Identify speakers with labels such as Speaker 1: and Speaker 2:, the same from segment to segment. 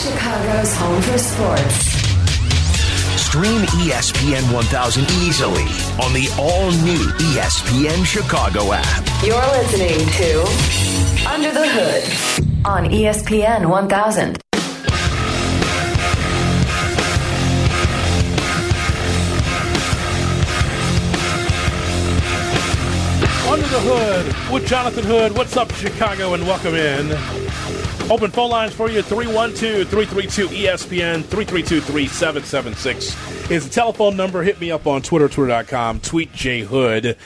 Speaker 1: Chicago's home for sports.
Speaker 2: Stream ESPN 1000 easily on the all new ESPN Chicago app.
Speaker 1: You're listening to Under the Hood on ESPN 1000.
Speaker 3: Under the Hood with Jonathan Hood. What's up, Chicago, and welcome in. Open phone lines for you 312 332 ESPN 332 3776 is the telephone number. Hit me up on Twitter, twitter.com, tweet J Hood.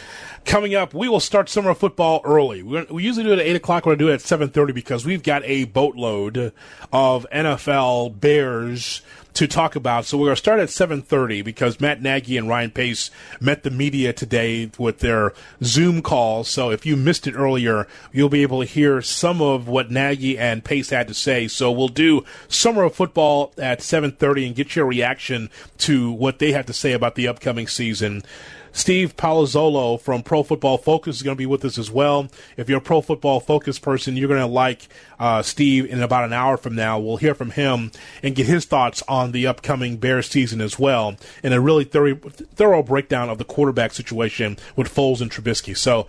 Speaker 3: Coming up, we will start summer of football early. We, usually do it at 8 o'clock. We're going to do it at 7.30 because we've got a boatload of NFL Bears to talk about. So we're going to start at 7:30 because Matt Nagy and Ryan Pace met the media today with their Zoom call. So if you missed it earlier, you'll be able to hear some of what Nagy and Pace had to say. So we'll do summer of football at 7:30 and get your reaction to what they have to say about the upcoming season. Steve Palazzolo from Pro Football Focus is going to be with us as well. If you're a Pro Football Focus person, you're going to like uh, Steve in about an hour from now. We'll hear from him and get his thoughts on the upcoming Bears season as well, and a really thorough, thorough breakdown of the quarterback situation with Foles and Trubisky. So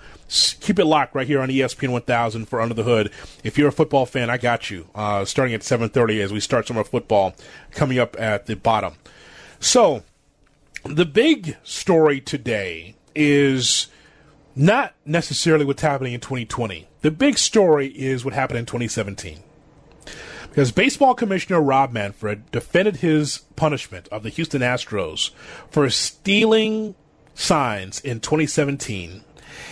Speaker 3: keep it locked right here on ESPN 1000 for Under the Hood. If you're a football fan, I got you. Uh, starting at 7:30 as we start summer football, coming up at the bottom. So the big story today is not necessarily what's happening in 2020. The big story is what happened in 2017. Because baseball commissioner Rob Manfred defended his punishment of the Houston Astros for stealing signs in 2017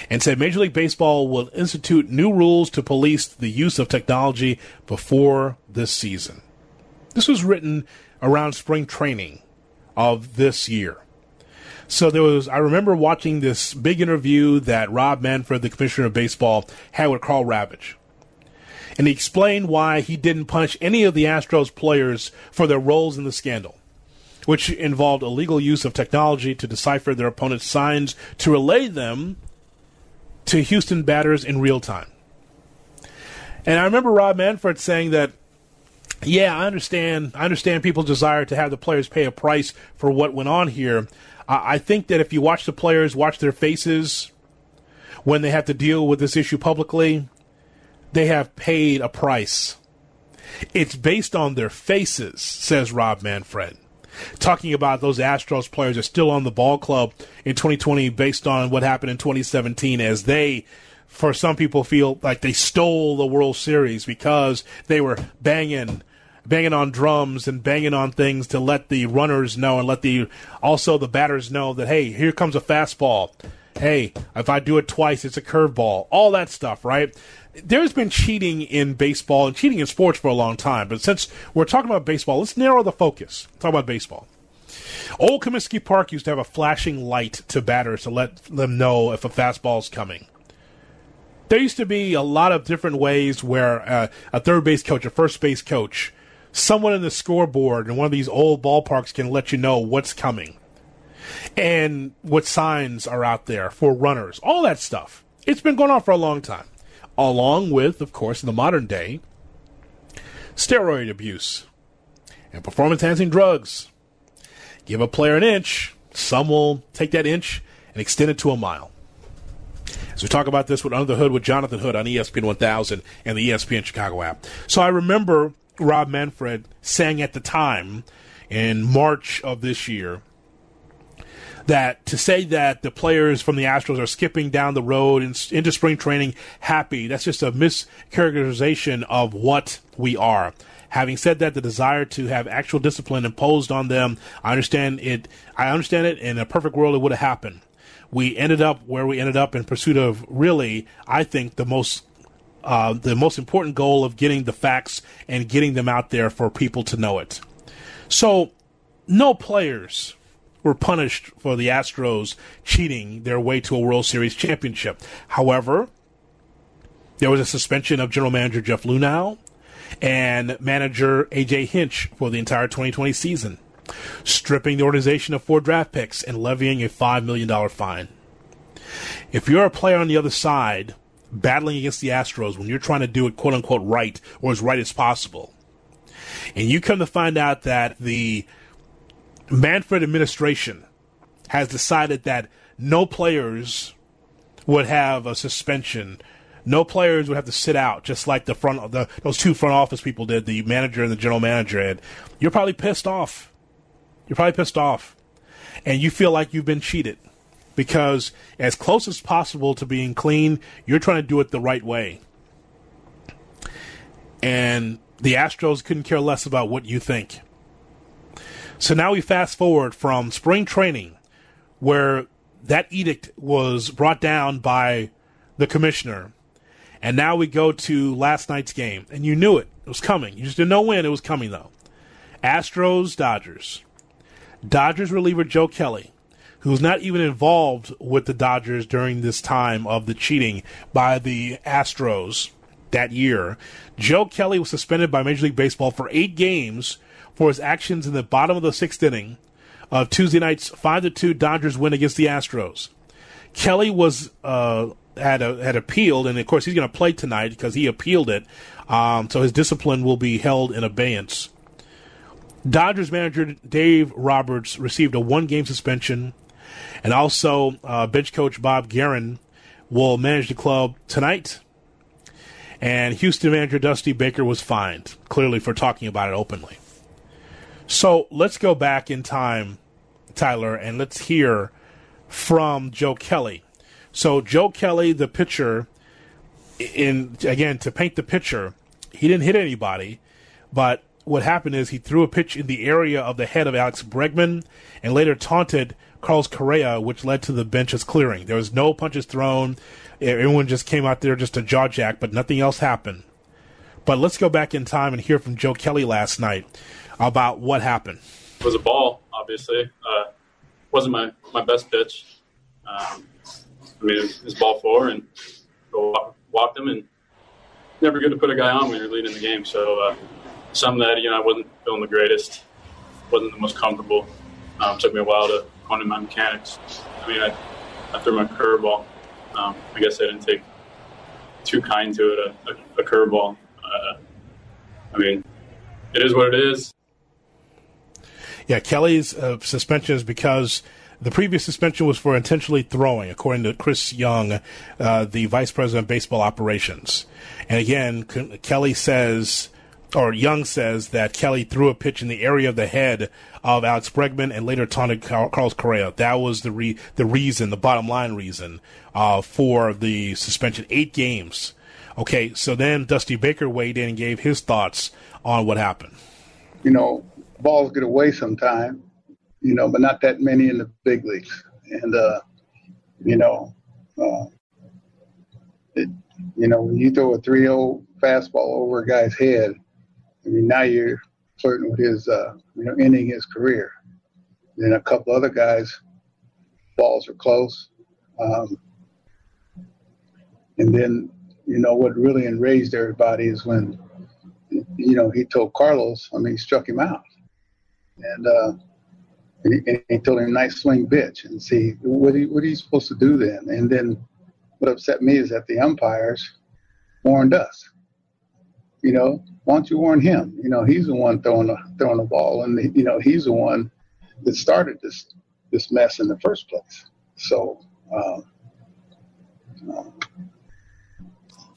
Speaker 3: and said Major League Baseball will institute new rules to police the use of technology before this season. This was written around spring training of this year. So there was, I remember watching this big interview that Rob Manfred, the commissioner of baseball, had with Karl Ravech. And he explained why he didn't punish any of the Astros players for their roles in the scandal, which involved illegal use of technology to decipher their opponent's signs to relay them to Houston batters in real time. And I remember Rob Manfred saying that yeah, I understand. I understand people's desire to have the players pay a price for what went on here, I think that if you watch the players, watch their faces when they have to deal with this issue publicly, they have paid a price. It's based on their faces, says Rob Manfred. Talking about those Astros players are still on the ball club in 2020 based on what happened in 2017 as they for some people feel like they stole the World Series because they were banging banging on drums and banging on things to let the runners know and let the also the batters know that hey, here comes a fastball. Hey, if I do it twice, it's a curveball. All that stuff, right? There's been cheating in baseball and cheating in sports for a long time, but since we're talking about baseball, let's narrow the focus. Talk about baseball. Old Comiskey Park used to have a flashing light to batters to let them know if a fastball is coming there used to be a lot of different ways where uh, a third base coach, a first base coach, someone in the scoreboard in one of these old ballparks can let you know what's coming and what signs are out there for runners, all that stuff. It's been going on for a long time, along with, of course, in the modern day, steroid abuse and performance enhancing drugs. Give a player an inch, some will take that inch and extend it to a mile. As we talk about this with Under the Hood with Jonathan Hood on ESPN 1000 and the ESPN Chicago app. So I remember Rob Manfred sang at the time in March of this year that to say that the players from the Astros are skipping down the road into spring training happy, that's just a mischaracterization of what we are. Having said that, the desire to have actual discipline imposed on them, I understand it. I understand it. In a perfect world, it would have happened. We ended up where we ended up in pursuit of really, I think, the most uh, the most important goal of getting the facts and getting them out there for people to know it. So, no players were punished for the Astros cheating their way to a World Series championship. However, there was a suspension of general manager Jeff Luhnow and manager AJ Hinch for the entire 2020 season, stripping the organization of four draft picks and levying a $5 million fine. If you're a player on the other side battling against the Astros when you're trying to do it quote unquote right or as right as possible. And you come to find out that the Manfred administration has decided that no players would have a suspension. No players would have to sit out, just like the front the those two front office people did, the manager and the general manager. And you're probably pissed off. You're probably pissed off, and you feel like you've been cheated because, as close as possible to being clean, you're trying to do it the right way. And the Astros couldn't care less about what you think. So now we fast forward from spring training, where that edict was brought down by the commissioner. And now we go to last night's game. And you knew it. It was coming. You just didn't know when it was coming, though. Astros, Dodgers. Dodgers reliever Joe Kelly, who was not even involved with the Dodgers during this time of the cheating by the Astros that year. Joe Kelly was suspended by Major League Baseball for eight games for his actions in the bottom of the sixth inning of Tuesday night's five to two Dodgers win against the Astros. Kelly was uh, had a, had appealed, and of course he's going to play tonight because he appealed it. Um, so his discipline will be held in abeyance. Dodgers manager Dave Roberts received a one game suspension, and also uh, bench coach Bob Geren will manage the club tonight. And Houston manager Dusty Baker was fined, clearly for talking about it openly. So let's go back in time, Tyler, and let's hear from Joe Kelly. So Joe Kelly, the pitcher, in again to paint the picture, he didn't hit anybody, but what happened is he threw a pitch in the area of the head of Alex Bregman and later taunted Carlos Correa, which led to the benches clearing. There was no punches thrown. Everyone just came out there just to jaw jack, but nothing else happened. But let's go back in time and hear from Joe Kelly last night about what happened.
Speaker 4: It was a ball, obviously. Uh, wasn't my, my best pitch. Um, I mean, it was ball four and walked him, and never good to put a guy on when you're leading the game. So, uh, some that you know I wasn't feeling the greatest, wasn't the most comfortable. Um, took me a while to hone in my mechanics. I mean, I, I threw my curveball. Um, I guess I didn't take too kind to it, a, a, a curveball. Uh, I mean, it is what it is.
Speaker 3: Yeah, Kelly's uh, suspension is because the previous suspension was for intentionally throwing, according to Chris Young, uh, the vice president of baseball operations. And again, Kelly says or Young says that Kelly threw a pitch in the area of the head of Alex Bregman and later taunted Carlos Correa. That was the re- the reason, the bottom line reason uh, for the suspension. Eight games. Okay, so then Dusty Baker weighed in and gave his thoughts on what happened.
Speaker 5: You know, balls get away sometime, you know, but not that many in the big leagues. And, uh, you know, uh, it, you know, when you throw a 3 0 fastball over a guy's head, I mean, now you're flirting with his, uh, you know, ending his career. Then a couple other guys, balls are close. Um, and then, you know, what really enraged everybody is when, you know, he told Carlos, I mean, he struck him out. And, uh, and he, and he told him, nice swing, bitch. And see, what are, you, what are you supposed to do then? And then what upset me is that the umpires warned us. You know, why don't you warn him? You know, he's the one throwing the throwing the ball, and you know he's the one that started this this mess in the first place. So, um,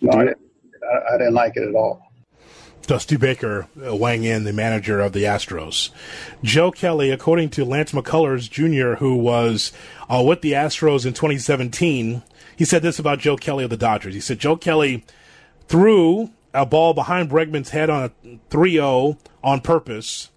Speaker 5: no, I didn't, I, I didn't like it at all.
Speaker 3: Dusty Baker uh, weighing in, the manager of the Astros. Joe Kelly, according to Lance McCullers Jr., who was uh, with the Astros in 2017, he said this about Joe Kelly of the Dodgers. He said Joe Kelly threw a ball behind Bregman's head on a 3 0 on purpose.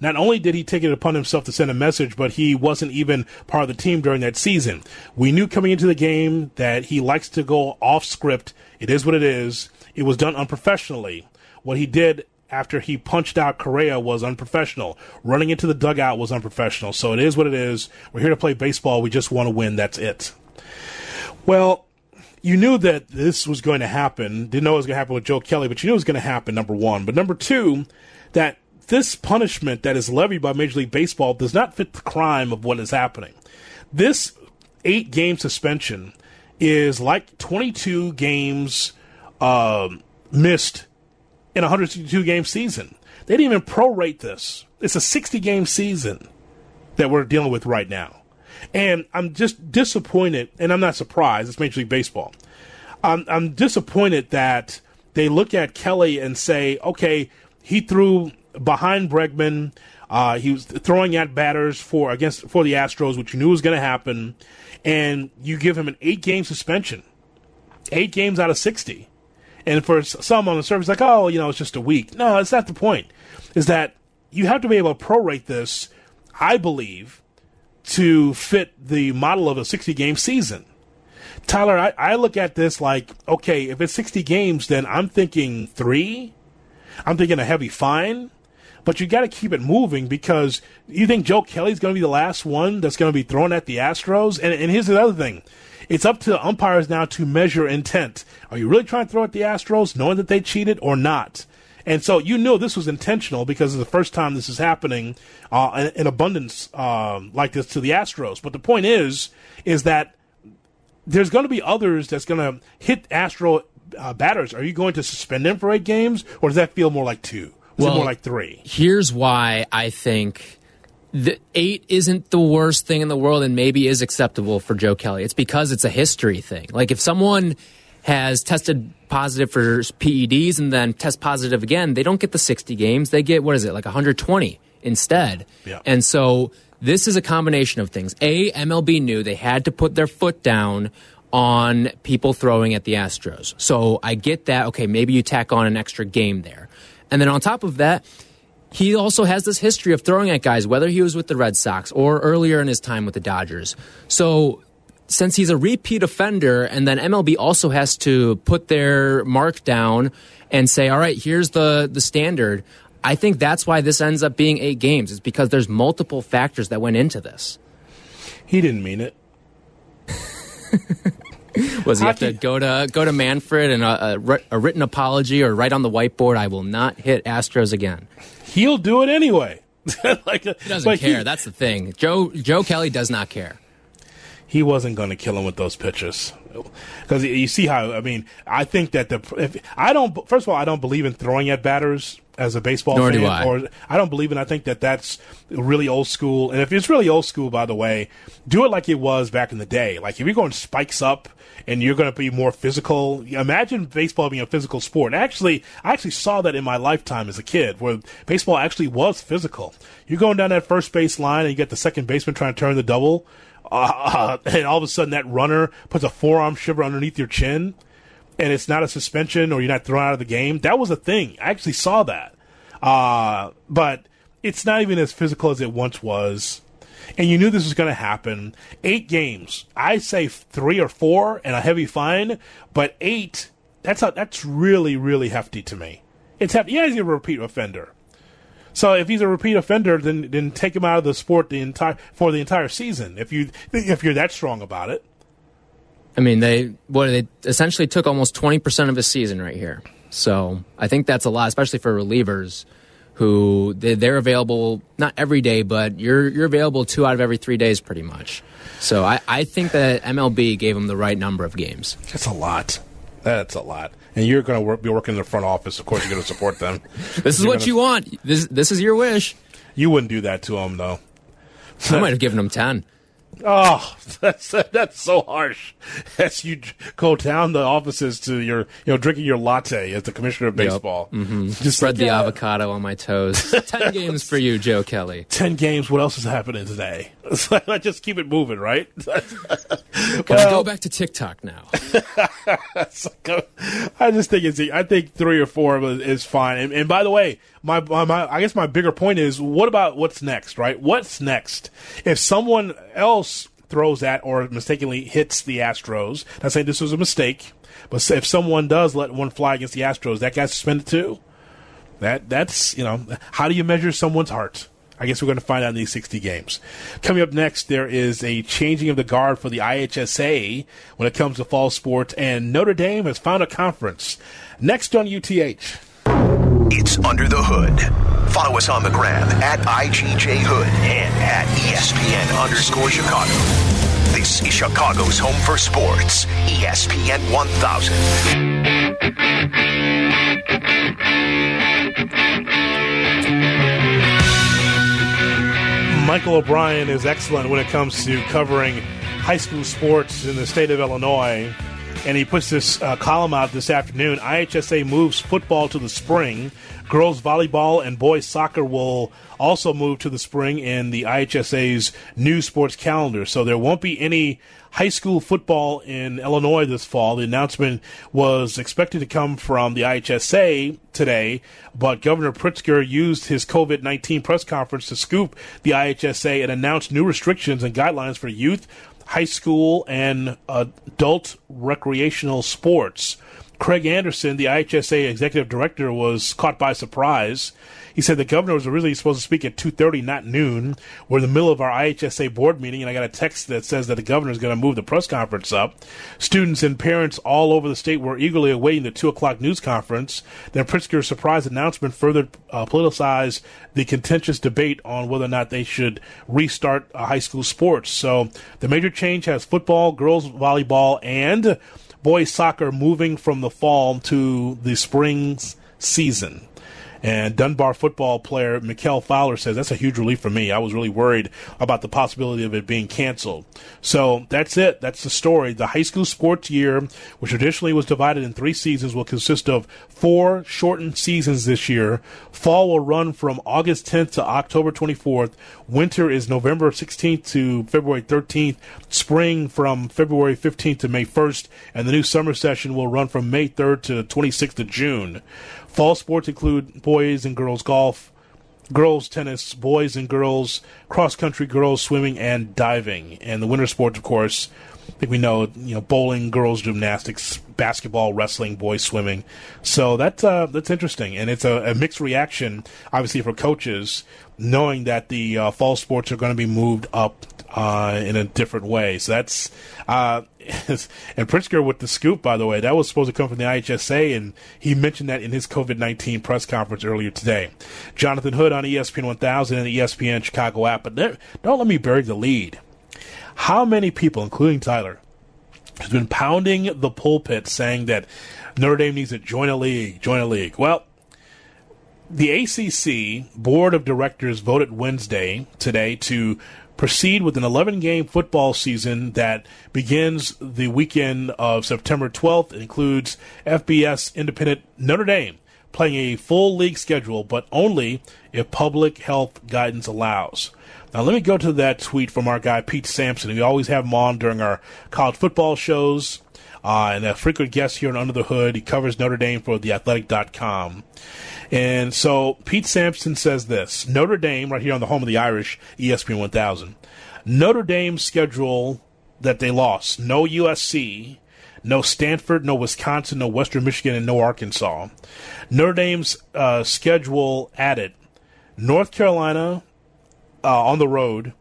Speaker 3: Not only did he take it upon himself to send a message, but he wasn't even part of the team during that season. We knew coming into the game that he likes to go off script. It is what it is. It was done unprofessionally. What he did after he punched out Correa was unprofessional. Running into the dugout was unprofessional. So it is what it is. We're here to play baseball. We just want to win. That's it. Well, you knew that this was going to happen. Didn't know it was going to happen with Joe Kelly, but you knew it was going to happen, number one. But number two, that this punishment that is levied by Major League Baseball does not fit the crime of what is happening. This eight game suspension is like 22 games um, missed in a 162 game season. They didn't even prorate this. It's a 60 game season that we're dealing with right now. And I'm just disappointed, and I'm not surprised. It's Major League Baseball. I'm, I'm disappointed that they look at Kelly and say, okay, he threw behind Bregman. Uh, he was throwing at batters for against for the Astros, which you knew was going to happen, and you give him an eight game suspension, eight games out of sixty. And for some on the surface, like, oh, you know, it's just a week. No, it's not the point. Is that you have to be able to prorate this, I believe, to fit the model of a 60 game season. Tyler, I, I look at this like, okay, if it's 60 games, then I'm thinking three. I'm thinking a heavy fine. But you got to keep it moving because you think Joe Kelly's going to be the last one that's going to be thrown at the Astros. And, and here's the other thing it's up to the umpires now to measure intent. Are you really trying to throw at the Astros, knowing that they cheated or not? And so you know this was intentional because it's the first time this is happening uh, in, abundance um, like this to the Astros. But the point is, is that there's going to be others that's going to hit Astro uh, batters. Are you going to suspend them for eight games, or does that feel more like two? Is well, more like three?
Speaker 6: Here's why I think the eight isn't the worst thing in the world and maybe is acceptable for Joe Kelly. It's because it's a history thing. Like if someone has tested positive for PEDs and then test positive again, they don't get the 60 games. They get, what is it, like 120 instead.
Speaker 3: Yeah.
Speaker 6: And so this is a combination of things. A, MLB knew they had to put their foot down on people throwing at the Astros. So I get that. Okay, maybe you tack on an extra game there. And then on top of that, he also has this history of throwing at guys, whether he was with the Red Sox or earlier in his time with the Dodgers. So since he's a repeat offender, and then MLB also has to put their mark down and say, all right, here's the, the standard. I think that's why this ends up being eight games, is because there's multiple factors that went into this.
Speaker 3: He didn't mean it.
Speaker 6: Was he have to go to go to Manfred and uh, uh, a, a, a, written apology or write on the whiteboard? I will not hit Astros again.
Speaker 3: He'll do it anyway.
Speaker 6: like, he doesn't care. He, That's the thing. Joe Joe Kelly does not care.
Speaker 3: He wasn't going to kill him with those pitches because you see how I mean. I think that the if, I don't. First of all, I don't believe in throwing at batters as a baseball
Speaker 6: Nor
Speaker 3: fan.
Speaker 6: Do I.
Speaker 3: Or I don't believe in. I think that that's really old school. And if it's really old school, by the way, do it like it was back in the day. Like if you're going spikes up and you're going to be more physical. Imagine baseball being a physical sport. actually, I actually saw that in my lifetime as a kid, where baseball actually was physical. You're going down that first base line and you get the second baseman trying to turn the double, uh, and all of a sudden that runner puts a forearm shiver underneath your chin and it's not a suspension or you're not thrown out of the game. That was a thing. I actually saw that. Uh, but it's not even as physical as it once was. And you knew this was going to happen. Eight games. I say three or four and a heavy fine, but eight, that's a, that's really, really hefty to me. It's hefty. Yeah, he's a repeat offender. So if he's a repeat offender, then then take him out of the sport the entire for the entire season. If you if you're that strong about it.
Speaker 6: I mean, they what they essentially took almost twenty percent of his season right here. So I think that's a lot, especially for relievers who they're available not every day, but you're you're available two out of every three days, pretty much. So I, I think that MLB gave him the right number of games.
Speaker 3: That's a lot. That's a lot. And you're going to work, be working in the front office. Of course, you're going to support them.
Speaker 6: this is
Speaker 3: you're
Speaker 6: what
Speaker 3: gonna,
Speaker 6: you want. This this is your wish.
Speaker 3: You wouldn't do that to them, though.
Speaker 6: I might have given them ten.
Speaker 3: Oh, that's that's so harsh. As you go down the offices to your, you know, drinking your latte as the commissioner of baseball.
Speaker 6: Yep. Mm-hmm. Just spread like, the yeah. avocado on my toes. Ten games for you, Joe Kelly.
Speaker 3: Ten games. What else is happening today? Let's just keep it moving, right?
Speaker 6: Can well, we go back to TikTok now?
Speaker 3: I just think it's. I think three or four is fine. And, and by the way, my, my, I guess my bigger point is what about what's next, right? What's next? If someone else throws that or mistakenly hits the Astros, not saying this was a mistake, but if someone does let one fly against the Astros, that guy's suspended too. That that's you know how do you measure someone's heart? I guess we're going to find out in these 60 games. Coming up next, there is a changing of the guard for the IHSA when it comes to fall sports, and Notre Dame has found a conference. Next on UTH.
Speaker 2: It's Under the Hood. Follow us on the gram at IGJ Hood and at ESPN underscore Chicago. This is Chicago's home for sports, ESPN 1000.
Speaker 3: Michael O'Brien is excellent when it comes to covering high school sports in the state of Illinois. And he puts this uh, column out this afternoon. IHSA moves football to the spring. Girls volleyball and boys soccer will also move to the spring in the IHSA's new sports calendar. So there won't be any high school football in Illinois this fall. The announcement was expected to come from the IHSA today, but Governor Pritzker used his COVID 19 press conference to scoop the IHSA and announce new restrictions and guidelines for youth, high school, and adult recreational sports. Craig Anderson, the IHSA executive director, was caught by surprise. He said the governor was originally supposed to speak at 2:30, not noon. We're in the middle of our IHSA board meeting, and I got a text that says that the governor is going to move the press conference up. Students and parents all over the state were eagerly awaiting the two o'clock news conference. Then Pritzker's surprise announcement further uh, politicized the contentious debate on whether or not they should restart uh, high school sports. So the major change has football, girls volleyball, and boys soccer moving from the fall to the spring season. And Dunbar football player Mikkel Fowler says that's a huge relief for me. I was really worried about the possibility of it being canceled. So that's it. That's the story. The high school sports year, which traditionally was divided in three seasons, will consist of four shortened seasons this year. Fall will run from August 10th to October 24th. Winter is November 16th to February 13th. Spring from February 15th to May 1st. And the new summer session will run from May 3rd to 26th of June. Fall sports include boys and girls golf, girls tennis, boys and girls cross country, girls swimming, and diving. And the winter sports, of course, I think we know, you know, bowling, girls gymnastics, basketball, wrestling, boys swimming. So that's uh, that's interesting, and it's a, a mixed reaction, obviously, for coaches knowing that the uh, fall sports are going to be moved up uh, in a different way. So that's uh, and Pritzker with the scoop, by the way, that was supposed to come from the IHSA, and he mentioned that in his COVID nineteen press conference earlier today. Jonathan Hood on ESPN 1000 and the ESPN Chicago app, but there, don't let me bury the lead. How many people, including Tyler, has been pounding the pulpit saying that Notre Dame needs to join a league, join a league? Well, the ACC board of directors voted Wednesday today to proceed with an 11 game football season that begins the weekend of September 12th. It includes FBS independent Notre Dame playing a full league schedule, but only if public health guidance allows. Now, let me go to that tweet from our guy Pete Sampson. We always have him on during our college football shows. Uh, and a frequent guest here on Under the Hood. He covers Notre Dame for theathletic.com. And so Pete Sampson says this Notre Dame, right here on the home of the Irish, ESPN 1000. Notre Dame's schedule that they lost no USC, no Stanford, no Wisconsin, no Western Michigan, and no Arkansas. Notre Dame's uh, schedule added North Carolina uh, on the road,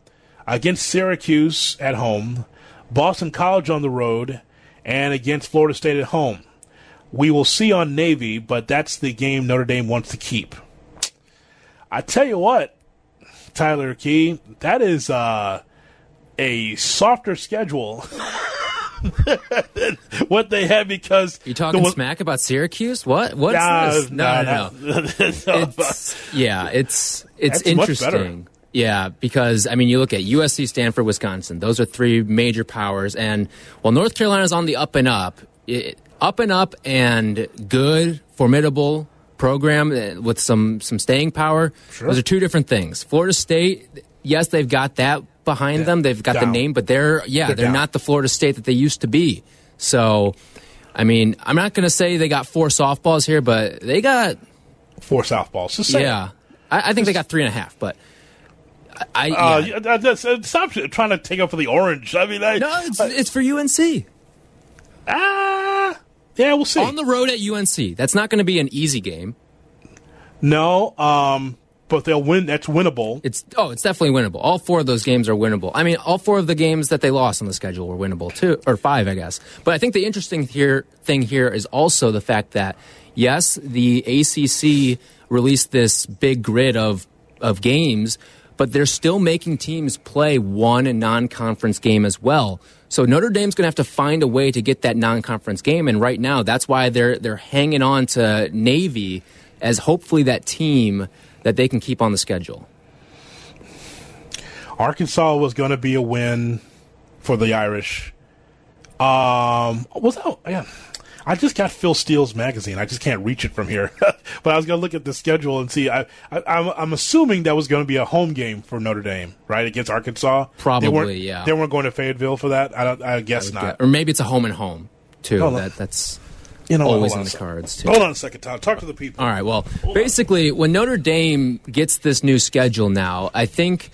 Speaker 3: against Syracuse at home, Boston College on the road, and against Florida State at home. We will see on Navy, but that's the game Notre Dame wants to keep. I tell you what, Tyler Key, that is uh, a softer schedule than what they had because
Speaker 6: You talking
Speaker 3: the-
Speaker 6: smack about Syracuse? What? What's
Speaker 3: Nah,
Speaker 6: this?
Speaker 3: nah,
Speaker 6: No, no, no. It's, yeah, it's it's
Speaker 3: much
Speaker 6: interesting. Yeah, because I mean, you look at USC, Stanford, Wisconsin; those are three major powers, and while North Carolina's on the up and up, it, up and up, and good, formidable program uh, with some some staying power. Those are two different things. Florida State, yes, they've got that behind them; they've got
Speaker 3: Down.
Speaker 6: the name, but they're yeah,
Speaker 3: They're
Speaker 6: they're, not the Florida State that they used to be. So. I mean, I'm not going to say they got four softballs here, but they got
Speaker 3: four softballs. Just
Speaker 6: yeah, I, I think they got three and a half, but I, I
Speaker 3: Uh,
Speaker 6: yeah.
Speaker 3: that- that's, uh, stop trying to take up for the orange. I mean, I,
Speaker 6: no, it's, it's for UNC
Speaker 3: ah, yeah, we'll see.
Speaker 6: on the road at UNC. That's not going to be an easy game.
Speaker 3: no, um, but they'll win. That's winnable.
Speaker 6: It's oh, it's definitely winnable. All four of those games are winnable. I mean, all four of the games that they lost on the schedule were winnable too, or five, I guess. But I think the interesting here thing here is also the fact that yes, the ACC released this big grid of of games, but they're still making teams play one non-conference game as well. So Notre Dame's going to have to find a way to get that non-conference game, and right now that's why they're they're hanging on to Navy as hopefully that team that they can keep on the schedule.
Speaker 3: Arkansas was going to be a win for the Irish. Um, was that? Yeah, I just got Phil Steele's magazine. I just can't reach it from here. but I was going to look at the schedule and see. I, I I'm, I'm assuming that was going to be a home game for Notre Dame, right against Arkansas.
Speaker 6: Probably,
Speaker 3: they
Speaker 6: yeah.
Speaker 3: They weren't going to Fayetteville for that. I, don't, I guess
Speaker 6: I
Speaker 3: not.
Speaker 6: Or maybe it's a home and home too. That that's
Speaker 3: You know,
Speaker 6: always
Speaker 3: on
Speaker 6: the cards too.
Speaker 3: Hold on a second, Tom. Talk to the people.
Speaker 6: All right. Well, basically, when Notre Dame gets this new schedule now, I think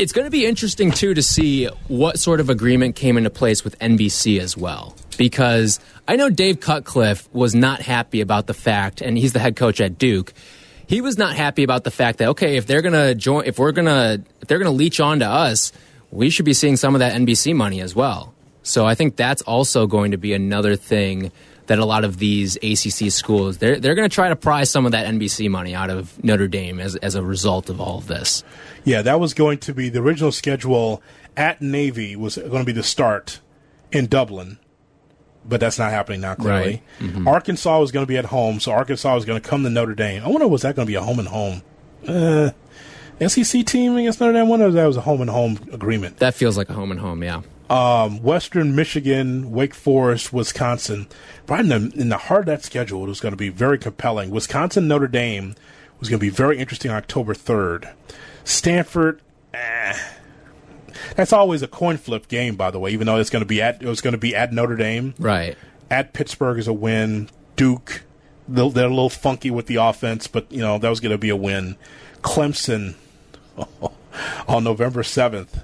Speaker 6: it's going to be interesting too to see what sort of agreement came into place with NBC as well. Because I know Dave Cutcliffe was not happy about the fact, and he's the head coach at Duke. He was not happy about the fact that okay, if they're going to join, if we're going to, if they're going to leech on to us, we should be seeing some of that NBC money as well. So I think that's also going to be another thing that a lot of these ACC schools they're they're going to try to pry some of that NBC money out of Notre Dame as as a result of all of this.
Speaker 3: Yeah, that was going to be the original schedule at Navy was going to be the start in Dublin, but that's not happening now. Clearly, Arkansas was going to be at home, so Arkansas was going to come to Notre Dame. I wonder was that going to be a home and home? Uh, SEC team against Notre Dame. I wonder if that was a home and home agreement.
Speaker 6: That feels like a home and home, yeah.
Speaker 3: Um, Western Michigan, Wake Forest, Wisconsin. Right in the, in the heart of that schedule, it was going to be very compelling. Wisconsin, Notre Dame was going to be very interesting on October 3rd. Stanford, eh. That's always a coin flip game, by the way. Even though it's going to be at it was going to be at Notre Dame,
Speaker 6: Right.
Speaker 3: at Pittsburgh is a win. Duke, they're a little funky with the offense, but you know that was going to be a win. Clemson on November seventh.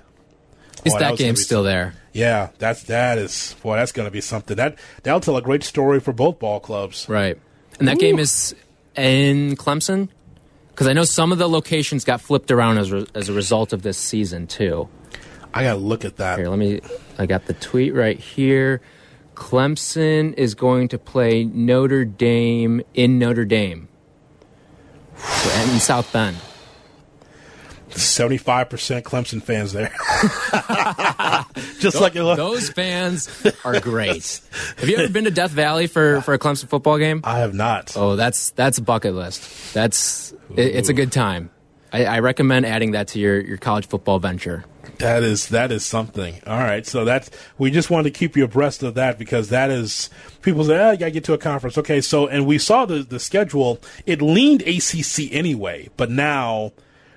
Speaker 6: Is
Speaker 3: Boy,
Speaker 6: that,
Speaker 3: was
Speaker 6: game still there?
Speaker 3: yeah, that's that is boy, that's going to be something. That that'll tell a great story for both ball clubs.
Speaker 6: Right. And that game is in Clemson? Because I know some of the locations got flipped around as, re- as a result of this season, too.
Speaker 3: I got to look at that.
Speaker 6: Here, let me. I got the tweet right here. Clemson is going to play Notre Dame in Notre Dame. In South Bend.
Speaker 3: Seventy-five percent Clemson fans there, just like.
Speaker 6: Those fans are great. Have you ever been to Death Valley for, for a Clemson football game?
Speaker 3: I have not.
Speaker 6: Oh, that's that's a bucket list. That's it, it's a good time. I, I recommend adding that to your, your college football venture.
Speaker 3: That is that is something. All right, so that's we just wanted to keep you abreast of that because that is people say, "Oh, you got to get to a conference." Okay, so and we saw the the schedule. It leaned ACC anyway, but now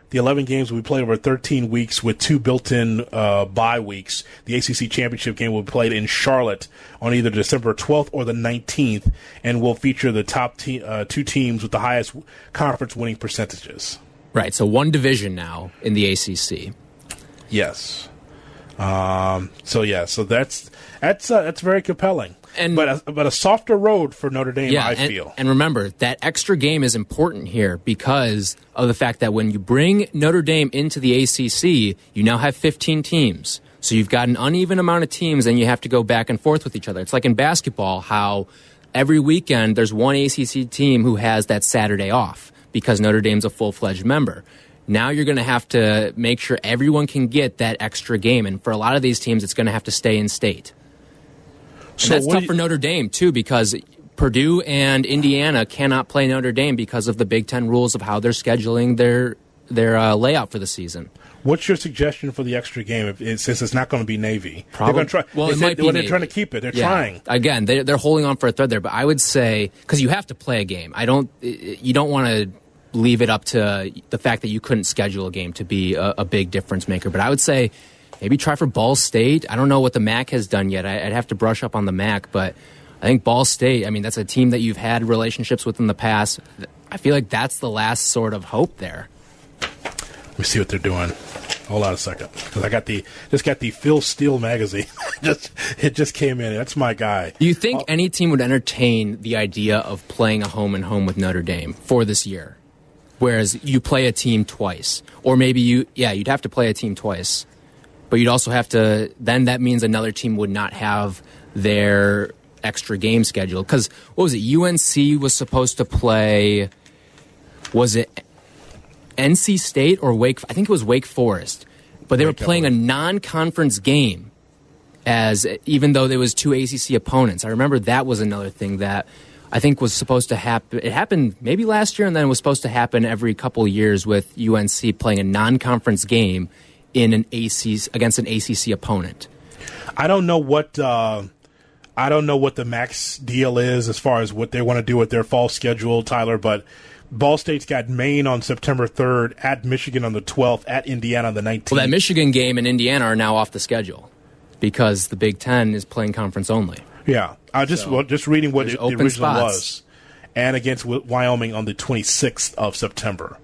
Speaker 3: the 11 games we played over 13 weeks with two built-in uh, bye weeks. The ACC championship game will be played in Charlotte on either December 12th or the 19th, and will feature the top te- uh, two teams with the highest conference winning percentages.
Speaker 6: Right. So one division now in the ACC.
Speaker 3: Yes. Um, so yeah, so that's that's uh, that's very compelling.
Speaker 6: And-
Speaker 3: but a, but a softer road for Notre Dame, I
Speaker 6: and,
Speaker 3: feel.
Speaker 6: and remember that extra game is important here because of the fact that when you bring Notre Dame into the ACC, you now have 15 teams. So you've got an uneven amount of teams, and you have to go back and forth with each other. It's like in basketball, how every weekend there's one ACC team who has that Saturday off because Notre Dame's a full fledged member. Now you're going to have to make sure everyone can get that extra game, and for a lot of these teams, it's going to have to stay in state. And
Speaker 3: So
Speaker 6: that's tough
Speaker 3: you-
Speaker 6: for Notre Dame too, because Purdue and Indiana cannot play Notre Dame because of the Big Ten rules of how they're scheduling their their uh, layout for the season.
Speaker 3: What's your suggestion for the extra game? If it, since it's not going to be Navy,
Speaker 6: Probably-
Speaker 3: they're try.
Speaker 6: well,
Speaker 3: they
Speaker 6: it
Speaker 3: said-
Speaker 6: might be
Speaker 3: well, they're
Speaker 6: Navy.
Speaker 3: trying to keep it. They're
Speaker 6: Yeah.
Speaker 3: trying.
Speaker 6: again. They're, they're holding on for a thread there, but I would say because you have to play a game. I don't. You don't want to leave it up to the fact that you couldn't schedule a game to be a, a big difference maker. But I would say maybe try for Ball State. I don't know what the MAC has done yet. I, I'd have to brush up on the MAC, but I think Ball State. I mean, that's a team that you've had relationships with in the past. I feel like that's the last sort of hope there.
Speaker 3: Let me see what they're doing. Hold on a second, because I got the just got the Phil Steele magazine. just it just came in. That's my guy.
Speaker 6: Do you think any team would entertain the idea of playing a home and home with Notre Dame for this year? Whereas you play a team twice. Or maybe you, yeah, you'd have to play a team twice. But you'd also have to, then that means another team would not have their extra game schedule. Because what was it? UNC was supposed to play, was it NC State or Wake. I think it was Wake Forest, but they were playing a non-conference game. As even though there was two ACC opponents, I remember that was another thing that I think was supposed to happen. It happened maybe last year, and then it was supposed to happen every couple years with UNC playing a non-conference game in an ACC against an ACC opponent.
Speaker 3: I don't know what uh, I don't know what the MAC's deal is as far as what they want to do with their fall schedule, Tyler. But Ball State's got Maine on September 3rd, at Michigan on the 12th, at Indiana on the 19th.
Speaker 6: Well, that Michigan game and Indiana are now off the schedule because the Big Ten is playing conference only.
Speaker 3: Yeah, I just
Speaker 6: So,
Speaker 3: well, just reading what it, the original
Speaker 6: spots.
Speaker 3: was, and against Wyoming on the 26th of September.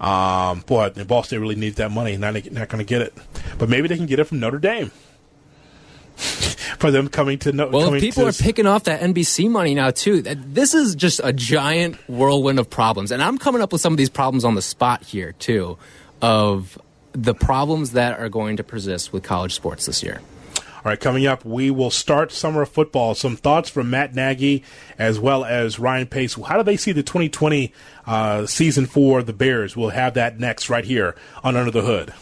Speaker 3: Um, boy, the Ball State really needs that money. Not not going to get it, but maybe they can get it from Notre Dame. For them coming to no,
Speaker 6: Well, people
Speaker 3: to
Speaker 6: are picking off that NBC money now too. This is just a giant whirlwind of problems, and I'm coming up with some of these problems on the spot here too, of the problems that are going to persist with college sports this year.
Speaker 3: All right, coming up, we will start summer football. Some thoughts from Matt Nagy as well as Ryan Pace. How do they see the 2020 uh, season for the Bears? We'll have that next right here on Under the Hood.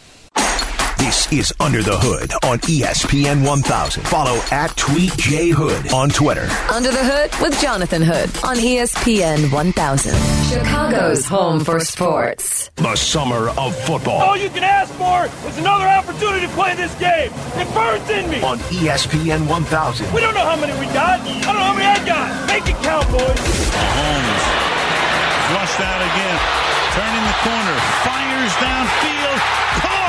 Speaker 2: This is Under the Hood on ESPN 1000. Follow at Tweet J Hood on Twitter.
Speaker 1: Under the Hood with Jonathan Hood on ESPN 1000. Chicago's home for sports.
Speaker 2: The summer of football
Speaker 7: All you can ask for is another opportunity to play this game. It burns in me.
Speaker 2: on ESPN 1000.
Speaker 7: We don't know how many we got. I don't know how many I got. Make it count, boys.
Speaker 8: Mahomes flushed out again. Turning the corner. Fires downfield. Caught.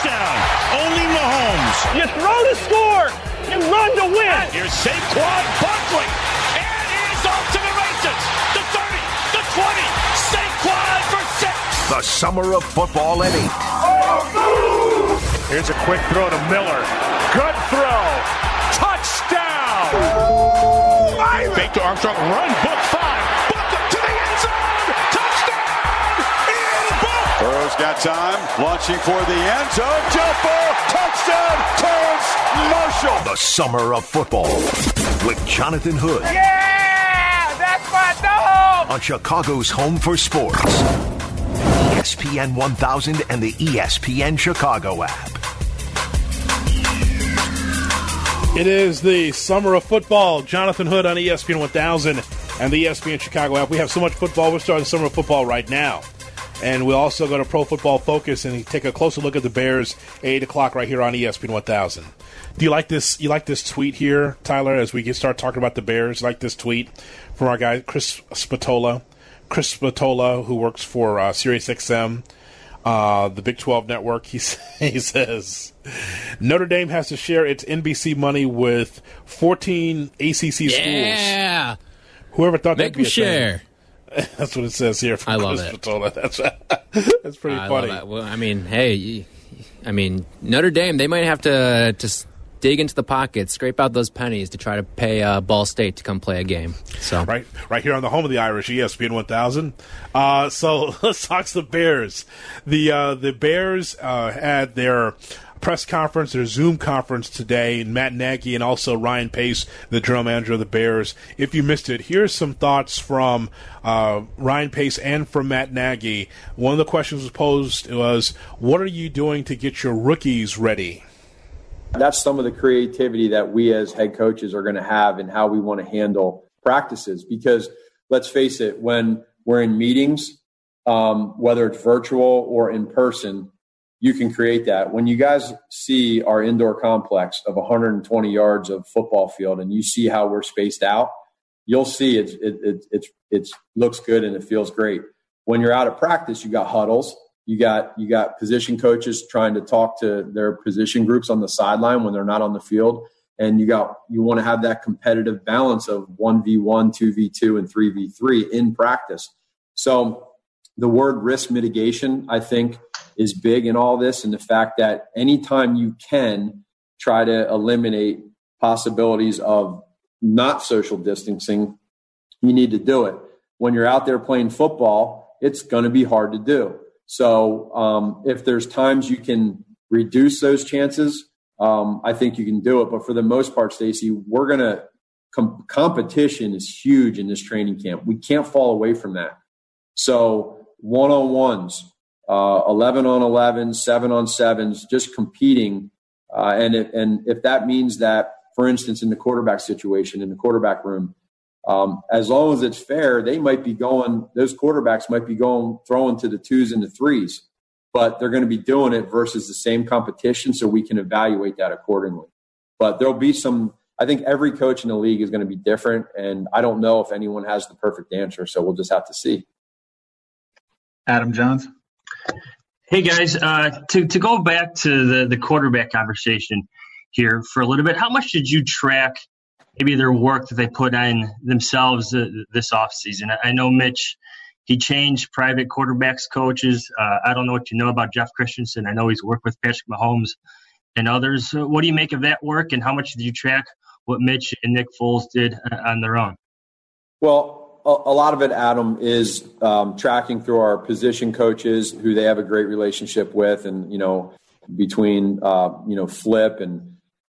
Speaker 8: Touchdown. Only Mahomes.
Speaker 7: You throw to score. You run to win.
Speaker 8: Here's Saquon Barkley. And he's off to the races. The 30, the 20. Saquon for six.
Speaker 2: The summer of football at 8.
Speaker 7: Here's a quick throw to Miller. Good throw. Touchdown.
Speaker 8: Fake to Armstrong. Run. Book five.
Speaker 9: Burrow's got time, launching for the end zone. Jump ball, touchdown, Terrace Marshall.
Speaker 2: The summer of football with Jonathan Hood
Speaker 7: Yeah, that's my dog.
Speaker 2: on Chicago's home for sports. ESPN 1000 and the ESPN Chicago app.
Speaker 3: It is the summer of football. Jonathan Hood on ESPN 1000 and the ESPN Chicago app. We have so much football. We're starting summer football right now. And we'll also go to Pro Football Focus and take a closer look at the Bears, 8 o'clock right here on ESPN 1000. Do you like this? You like this tweet here, Tyler, as we get start talking about the Bears? You like this tweet from our guy, Chris Spatola? Chris Spatola, who works for uh, SiriusXM, uh, the Big 12 network, he, he says Notre Dame has to share its NBC money with 14 ACC schools.
Speaker 6: Yeah,
Speaker 3: Whoever thought
Speaker 6: make
Speaker 3: that'd be a thing. That's what it says here. From
Speaker 6: I love
Speaker 3: Chris
Speaker 6: it.
Speaker 3: Spatola. That's that's pretty
Speaker 6: I
Speaker 3: funny.
Speaker 6: that. Well, I mean, hey, I mean Notre Dame. They might have to just dig into the pockets, scrape out those pennies to try to pay uh, Ball State to come play a game. So
Speaker 3: Right, right here on the home of the Irish, ESPN 1000. Uh, so let's talk the Bears. The uh, the Bears uh, had their press conference, their Zoom conference today, and Matt Nagy and also Ryan Pace, the general manager of the Bears. If you missed it, here's some thoughts from uh, Ryan Pace and from Matt Nagy. One of the questions was posed was, "What are you doing to get your rookies ready?"
Speaker 10: that's some of the creativity that we as head coaches are going to have and how we want to handle practices because let's face it when we're in meetings um, whether it's virtual or in person you can create that. When you guys see our indoor complex of 120 yards of football field and you see how we're spaced out you'll see it's it, it, it's it's looks good and it feels great. When you're out of practice you got huddles you got you got position coaches trying to talk to their position groups on the sideline when they're not on the field. And you got you want to have that competitive balance of 1v1 2v2 and 3v3 in practice. So the word risk mitigation i think is big in all this and the fact that anytime you can try to eliminate possibilities of not social distancing you need to do it when you're out there playing football it's going to be hard to do so um, if there's times you can reduce those chances, um, I think you can do it. But for the most part, Stacy, we're going to com- competition is huge in this training camp. We can't fall away from that. So one on ones, uh, 11 on 11, 7 on 7s, just competing. Uh, and, if, and if that means that, for instance, in the quarterback situation, in the quarterback room, um, as long as it's fair, they might be going, those quarterbacks might be going, throwing to the twos and the threes, but they're going to be doing it versus the same competition so we can evaluate that accordingly. But there'll be some, I think every coach in the league is going to be different. And I don't know if anyone has the perfect answer. So we'll just have to see.
Speaker 11: Adam Jahns.
Speaker 12: Hey guys, uh, to to go back to the the quarterback conversation here for a little bit, how much did you track maybe their work that they put in themselves uh, this offseason? I know Mitch, he changed private quarterbacks coaches. Uh, I don't know what you know about Jeff Christensen. I know he's worked with Patrick Mahomes and others. What do you make of that work, and how much did you track what Mitch and Nick Foles did uh, on their own?
Speaker 10: Well, a, lot of it, Adam, is um, tracking through our position coaches who they have a great relationship with, and you know, between uh, you know Flip and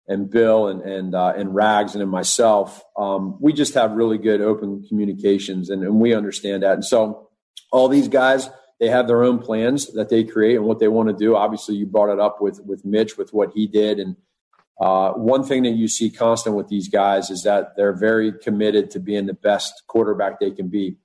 Speaker 10: and Bill and and uh, and Rags and myself, um, we just have really good open communications, and, and we understand that. And so, all these guys they have their own plans that they create and what they want to do. Obviously, you brought it up with with Mitch with what he did, and uh, one thing that you see constant with these guys is that they're very committed to being the best quarterback they can be.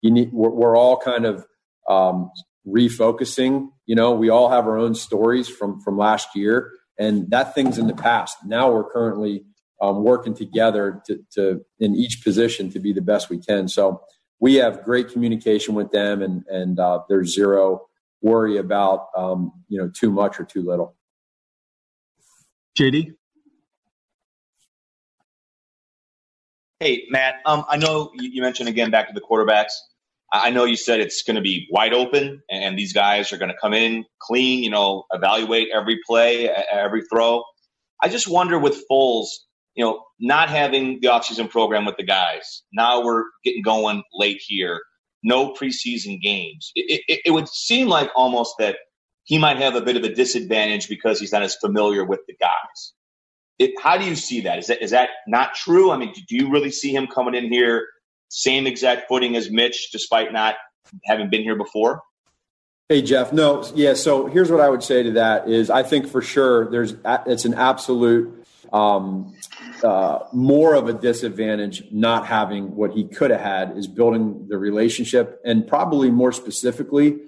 Speaker 10: You need, we're, we're all kind of um, refocusing. You know, we all have our own stories from from last year, and that thing's in the past. Now we're currently um, working together to, to in each position to be the best we can. So we have great communication with them, and and uh, there's zero worry about um, you know too much or too little.
Speaker 11: JD.
Speaker 13: Hey Matt, um, I know you mentioned again back to the quarterbacks. I know you said it's going to be wide open, and these guys are going to come in clean. You know, evaluate every play, every throw. I just wonder with Foles, you know, not having the offseason program with the guys. Now we're getting going late here. No preseason games. It, it, it, would seem like almost that he might have a bit of a disadvantage because he's not as familiar with the guys. It, how do you see that? Is that is that not true? I mean, do you really see him coming in here same exact footing as Mitch, despite not having been here before?
Speaker 10: Hey Jeff, no, yeah. So here's what I would say to that: is I think for sure there's it's an absolute um, uh, more of a disadvantage not having what he could have had is building the relationship, and probably more specifically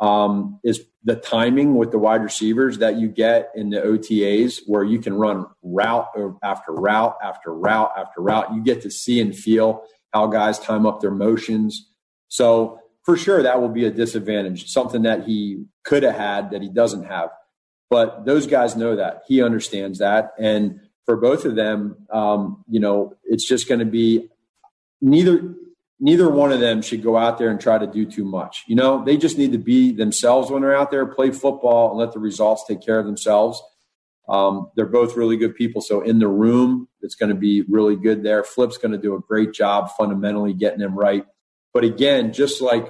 Speaker 10: um, is the timing with the wide receivers that you get in the OTAs, where you can run route after route after route after route. You get to see and feel how guys time up their motions. So for sure, that will be a disadvantage, something that he could have had that he doesn't have. But those guys know that. He understands that. And for both of them, um, you know, it's just going to be neither neither one of them should go out there and try to do too much. You know, they just need to be themselves when they're out there, play football, and let the results take care of themselves. Um, they're both really good people. So in the room, it's going to be really good there. Flip's going to do a great job fundamentally getting them right. But again, just like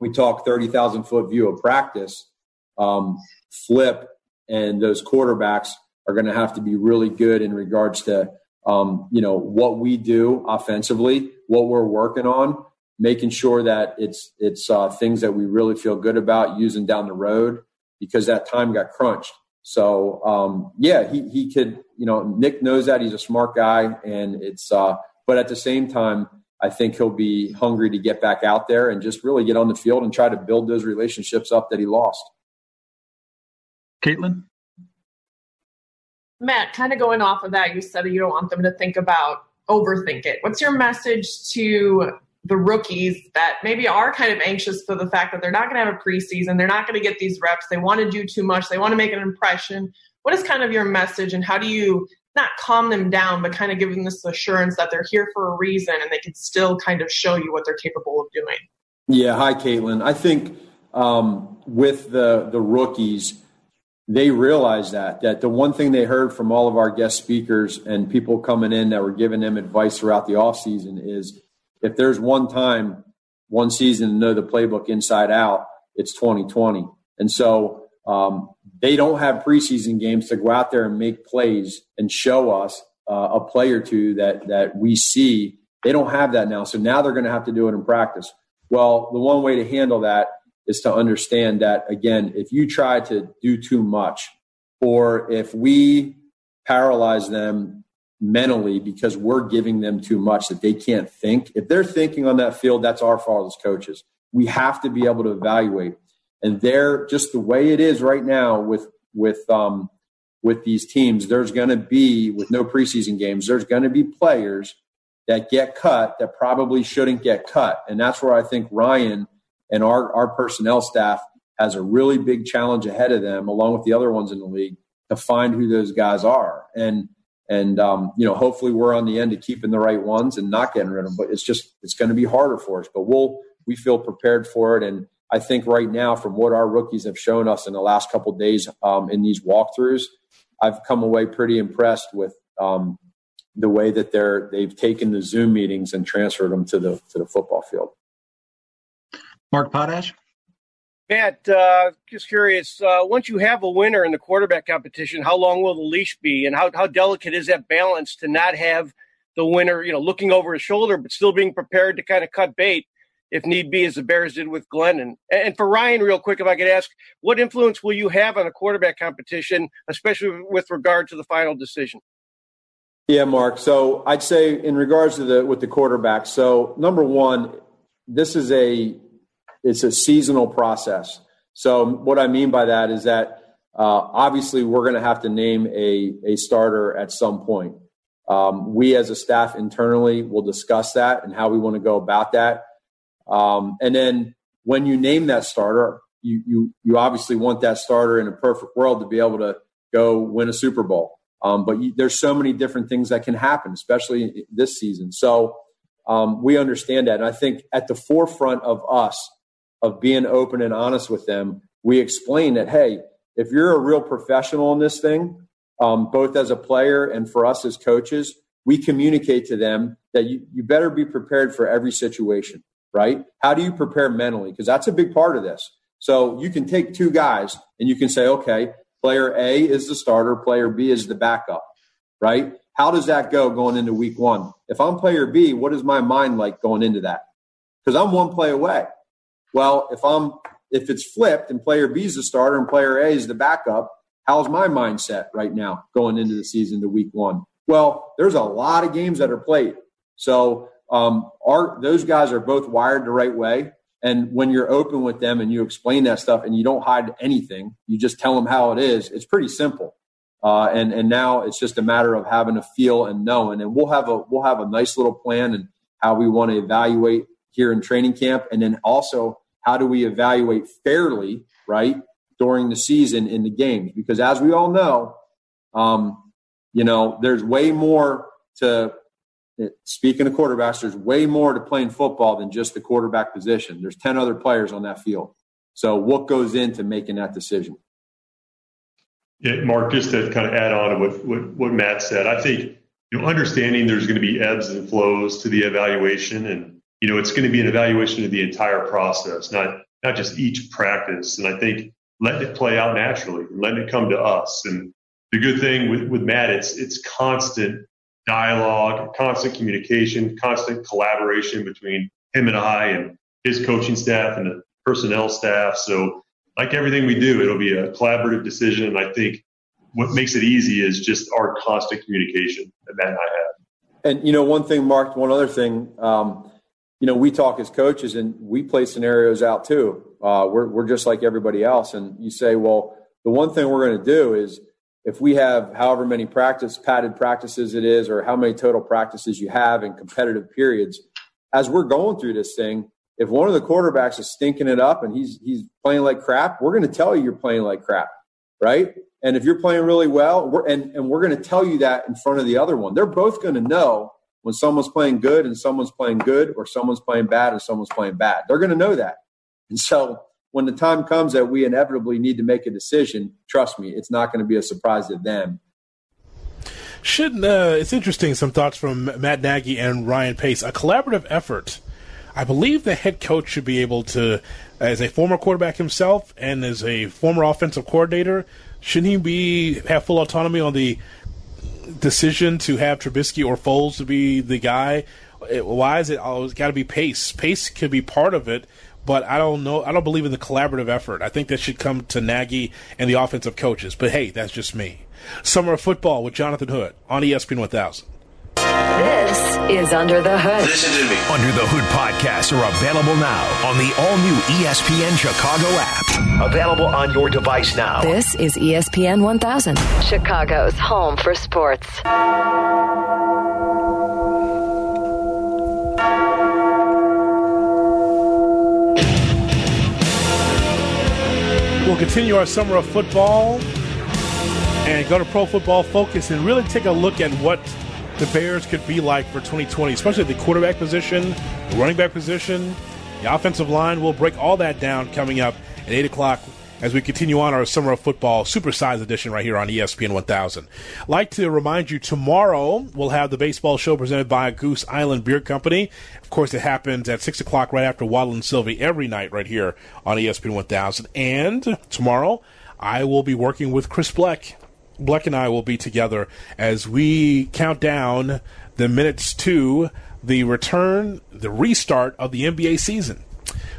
Speaker 10: we talk 30,000 foot view of practice, um, Flip and those quarterbacks are going to have to be really good in regards to um, you know what we do offensively, what we're working on, making sure that it's it's uh, things that we really feel good about using down the road because that time got crunched. So um, yeah, he he could you know Nick knows that he's a smart guy and it's uh, but at the same time I think he'll be hungry to get back out there and just really get on the field and try to build those relationships up that he lost.
Speaker 11: Caitlin.
Speaker 14: Matt, kind of going off of that, you said that you don't want them to think about overthink it. What's your message to the rookies that maybe are kind of anxious for the fact that they're not going to have a preseason, they're not going to get these reps, they want to do too much, they want to make an impression. What is kind of your message, and how do you not calm them down, but kind of give them this assurance that they're here for a reason and they can still kind of show you what they're capable of doing?
Speaker 10: Yeah, hi, Caitlin. I think um, with the the rookies they realized that that the one thing they heard from all of our guest speakers and people coming in that were giving them advice throughout the off season is if there's one time one season to know the playbook inside out it's 2020 and so um, they don't have preseason games to go out there and make plays and show us uh, a play or two that that we see. They don't have that now. So now they're going to have to do it in practice. Well the one way to handle that is to understand that again, if you try to do too much, or if we paralyze them mentally because we're giving them too much that they can't think. If they're thinking on that field, that's our fault as coaches. We have to be able to evaluate. And they're just the way it is right now with with um, with these teams. There's going to be with no preseason games. There's going to be players that get cut that probably shouldn't get cut, and that's where I think Ryan and our our personnel staff has a really big challenge ahead of them, along with the other ones in the league, to find who those guys are. And and um, you know, hopefully we're on the end of keeping the right ones and not getting rid of them. But it's just it's going to be harder for us. But we'll we feel prepared for it. And I think right now, from what our rookies have shown us in the last couple days um, in these walkthroughs, I've come away pretty impressed with um, the way that they're they've taken the Zoom meetings and transferred them to the to the football field.
Speaker 11: Mark Potash.
Speaker 15: Matt, uh, just curious. Uh, once you have a winner in the quarterback competition, how long will the leash be, and how how delicate is that balance to not have the winner, you know, looking over his shoulder, but still being prepared to kind of cut bait if need be, as the Bears did with Glennon. And for Ryan, real quick, if I could ask, what influence will you have on a quarterback competition, especially with regard to the final decision?
Speaker 10: Yeah, Mark. So I'd say in regards to the with the quarterback. So number one, this is a it's a seasonal process. So what I mean by that is that uh, obviously we're going to have to name a, a starter at some point. Um, we as a staff internally will discuss that and how we want to go about that. Um, and then when you name that starter, you, you, you obviously want that starter in a perfect world to be able to go win a Super Bowl. Um, but you, there's so many different things that can happen, especially this season. So um, we understand that. And I think at the forefront of us of being open and honest with them, we explain that, hey, if you're a real professional in this thing, um, both as a player and for us as coaches, we communicate to them that you, you better be prepared for every situation, right? How do you prepare mentally? Because that's a big part of this. So you can take two guys and you can say, okay, player A is the starter, player B is the backup, right? How does that go going into week one? If I'm player B, what is my mind like going into that? Because I'm one play away. Well, if I'm if it's flipped and player B is the starter and player A is the backup, how's my mindset right now going into the season to week one? Well, there's a lot of games that are played. So um, our those guys are both wired the right way. And when you're open with them and you explain that stuff and you don't hide anything, you just tell them how it is. It's pretty simple. Uh, and and now it's just a matter of having a feel and knowing. And we'll have a we'll have a nice little plan and how we want to evaluate here in training camp, and then also how do we evaluate fairly, right, during the season in the games? Because as we all know, um, you know, there's way more to speaking of quarterbacks, there's way more to playing football than just the quarterback position. There's 10 other players on that field. So what goes into making that decision?
Speaker 16: Yeah, Mark, just to kind of add on to what, what, what Matt said, I think, you know, understanding there's going to be ebbs and flows to the evaluation and you know, it's going to be an evaluation of the entire process, not not just each practice. And I think letting it play out naturally, letting it come to us. And the good thing with, with Matt, it's it's constant dialogue, constant communication, constant collaboration between him and I and his coaching staff and the personnel staff. So like everything we do, it'll be a collaborative decision. And I think what makes it easy is just our constant communication that Matt and I have.
Speaker 10: And you know, one thing, Mark, one other thing, um, you know, we talk as coaches and we play scenarios out too. Uh, we're, we're just like everybody else. And you say, well, the one thing we're going to do is if we have however many practice padded practices it is, or how many total practices you have in competitive periods, as we're going through this thing, if one of the quarterbacks is stinking it up and he's he's playing like crap, we're going to tell you you're playing like crap, right? And if you're playing really well, we're, and and we're going to tell you that in front of the other one. They're both going to know when someone's playing good and someone's playing good, or someone's playing bad and someone's playing bad. They're going to know that. And so when the time comes that we inevitably need to make a decision, trust me, it's not going to be a surprise to them.
Speaker 3: Should uh, it's interesting some thoughts from Matt Nagy and Ryan Pace. A collaborative effort. I believe the head coach should be able to, as a former quarterback himself and as a former offensive coordinator, shouldn't he be have full autonomy on the decision to have Trubisky or Foles to be the guy? Why is it always got to be Pace? Pace could be part of it. but I don't know. I don't believe in the collaborative effort. I think that should come to Nagy and the offensive coaches. But hey, that's just me. Summer of football with Jonathan Hood on ESPN 1000.
Speaker 1: This is Under the Hood.
Speaker 2: Listen to me. Under the Hood podcasts are available now on the all new ESPN Chicago app. Available on your device now.
Speaker 1: This is ESPN 1000, Chicago's home for sports.
Speaker 3: We'll continue our summer of football and go to Pro Football Focus and really take a look at what the Bears could be like for 2020, especially the quarterback position, the running back position, the offensive line. We'll break all that down coming up at 8 o'clock as we continue on our Summer of Football Supersize edition right here on ESPN 1000. like to remind you, tomorrow we'll have the baseball show presented by Goose Island Beer Company. Of course, it happens at 6 o'clock right after Waddle and Silvy every night right here on ESPN 1000. And tomorrow I will be working with Chris Bleck. Bleck and I will be together as we count down the minutes to the return, the restart of the NBA season.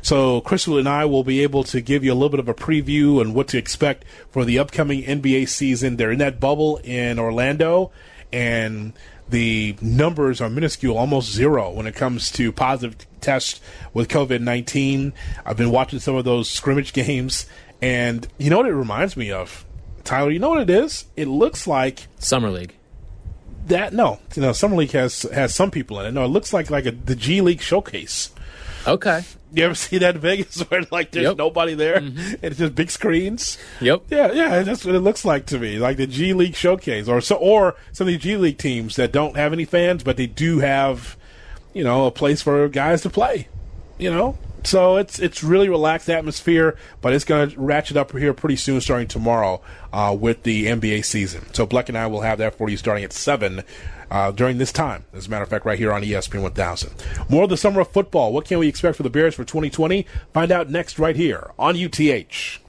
Speaker 3: So, Chris and I will be able to give you a little bit of a preview and what to expect for the upcoming NBA season. They're in that bubble in Orlando, and the numbers are minuscule, almost zero when it comes to positive tests with COVID 19. I've been watching some of those scrimmage games, and you know what it reminds me of? Tyler, you know what it is? It looks like
Speaker 6: Summer League.
Speaker 3: that. No, you know, Summer League has has some people in it. No, it looks like like a, the G League showcase.
Speaker 6: Okay.
Speaker 3: You ever see that in Vegas where like there's
Speaker 6: Yep.
Speaker 3: nobody there mm-hmm. and it's just big screens?
Speaker 6: Yep.
Speaker 3: Yeah, yeah, that's what it looks like to me, like the G League showcase, or so, or some of the G League teams that don't have any fans, but they do have, you know, a place for guys to play. You know, so it's it's really relaxed atmosphere, but it's going to ratchet up here pretty soon, starting tomorrow uh, with the NBA season. So Bleck and I will have that for you starting at seven. Uh, during this time, as a matter of fact, right here on ESPN 1000. More of the summer of football. What can we expect for the Bears for 2020? Find out next, right here on UTH.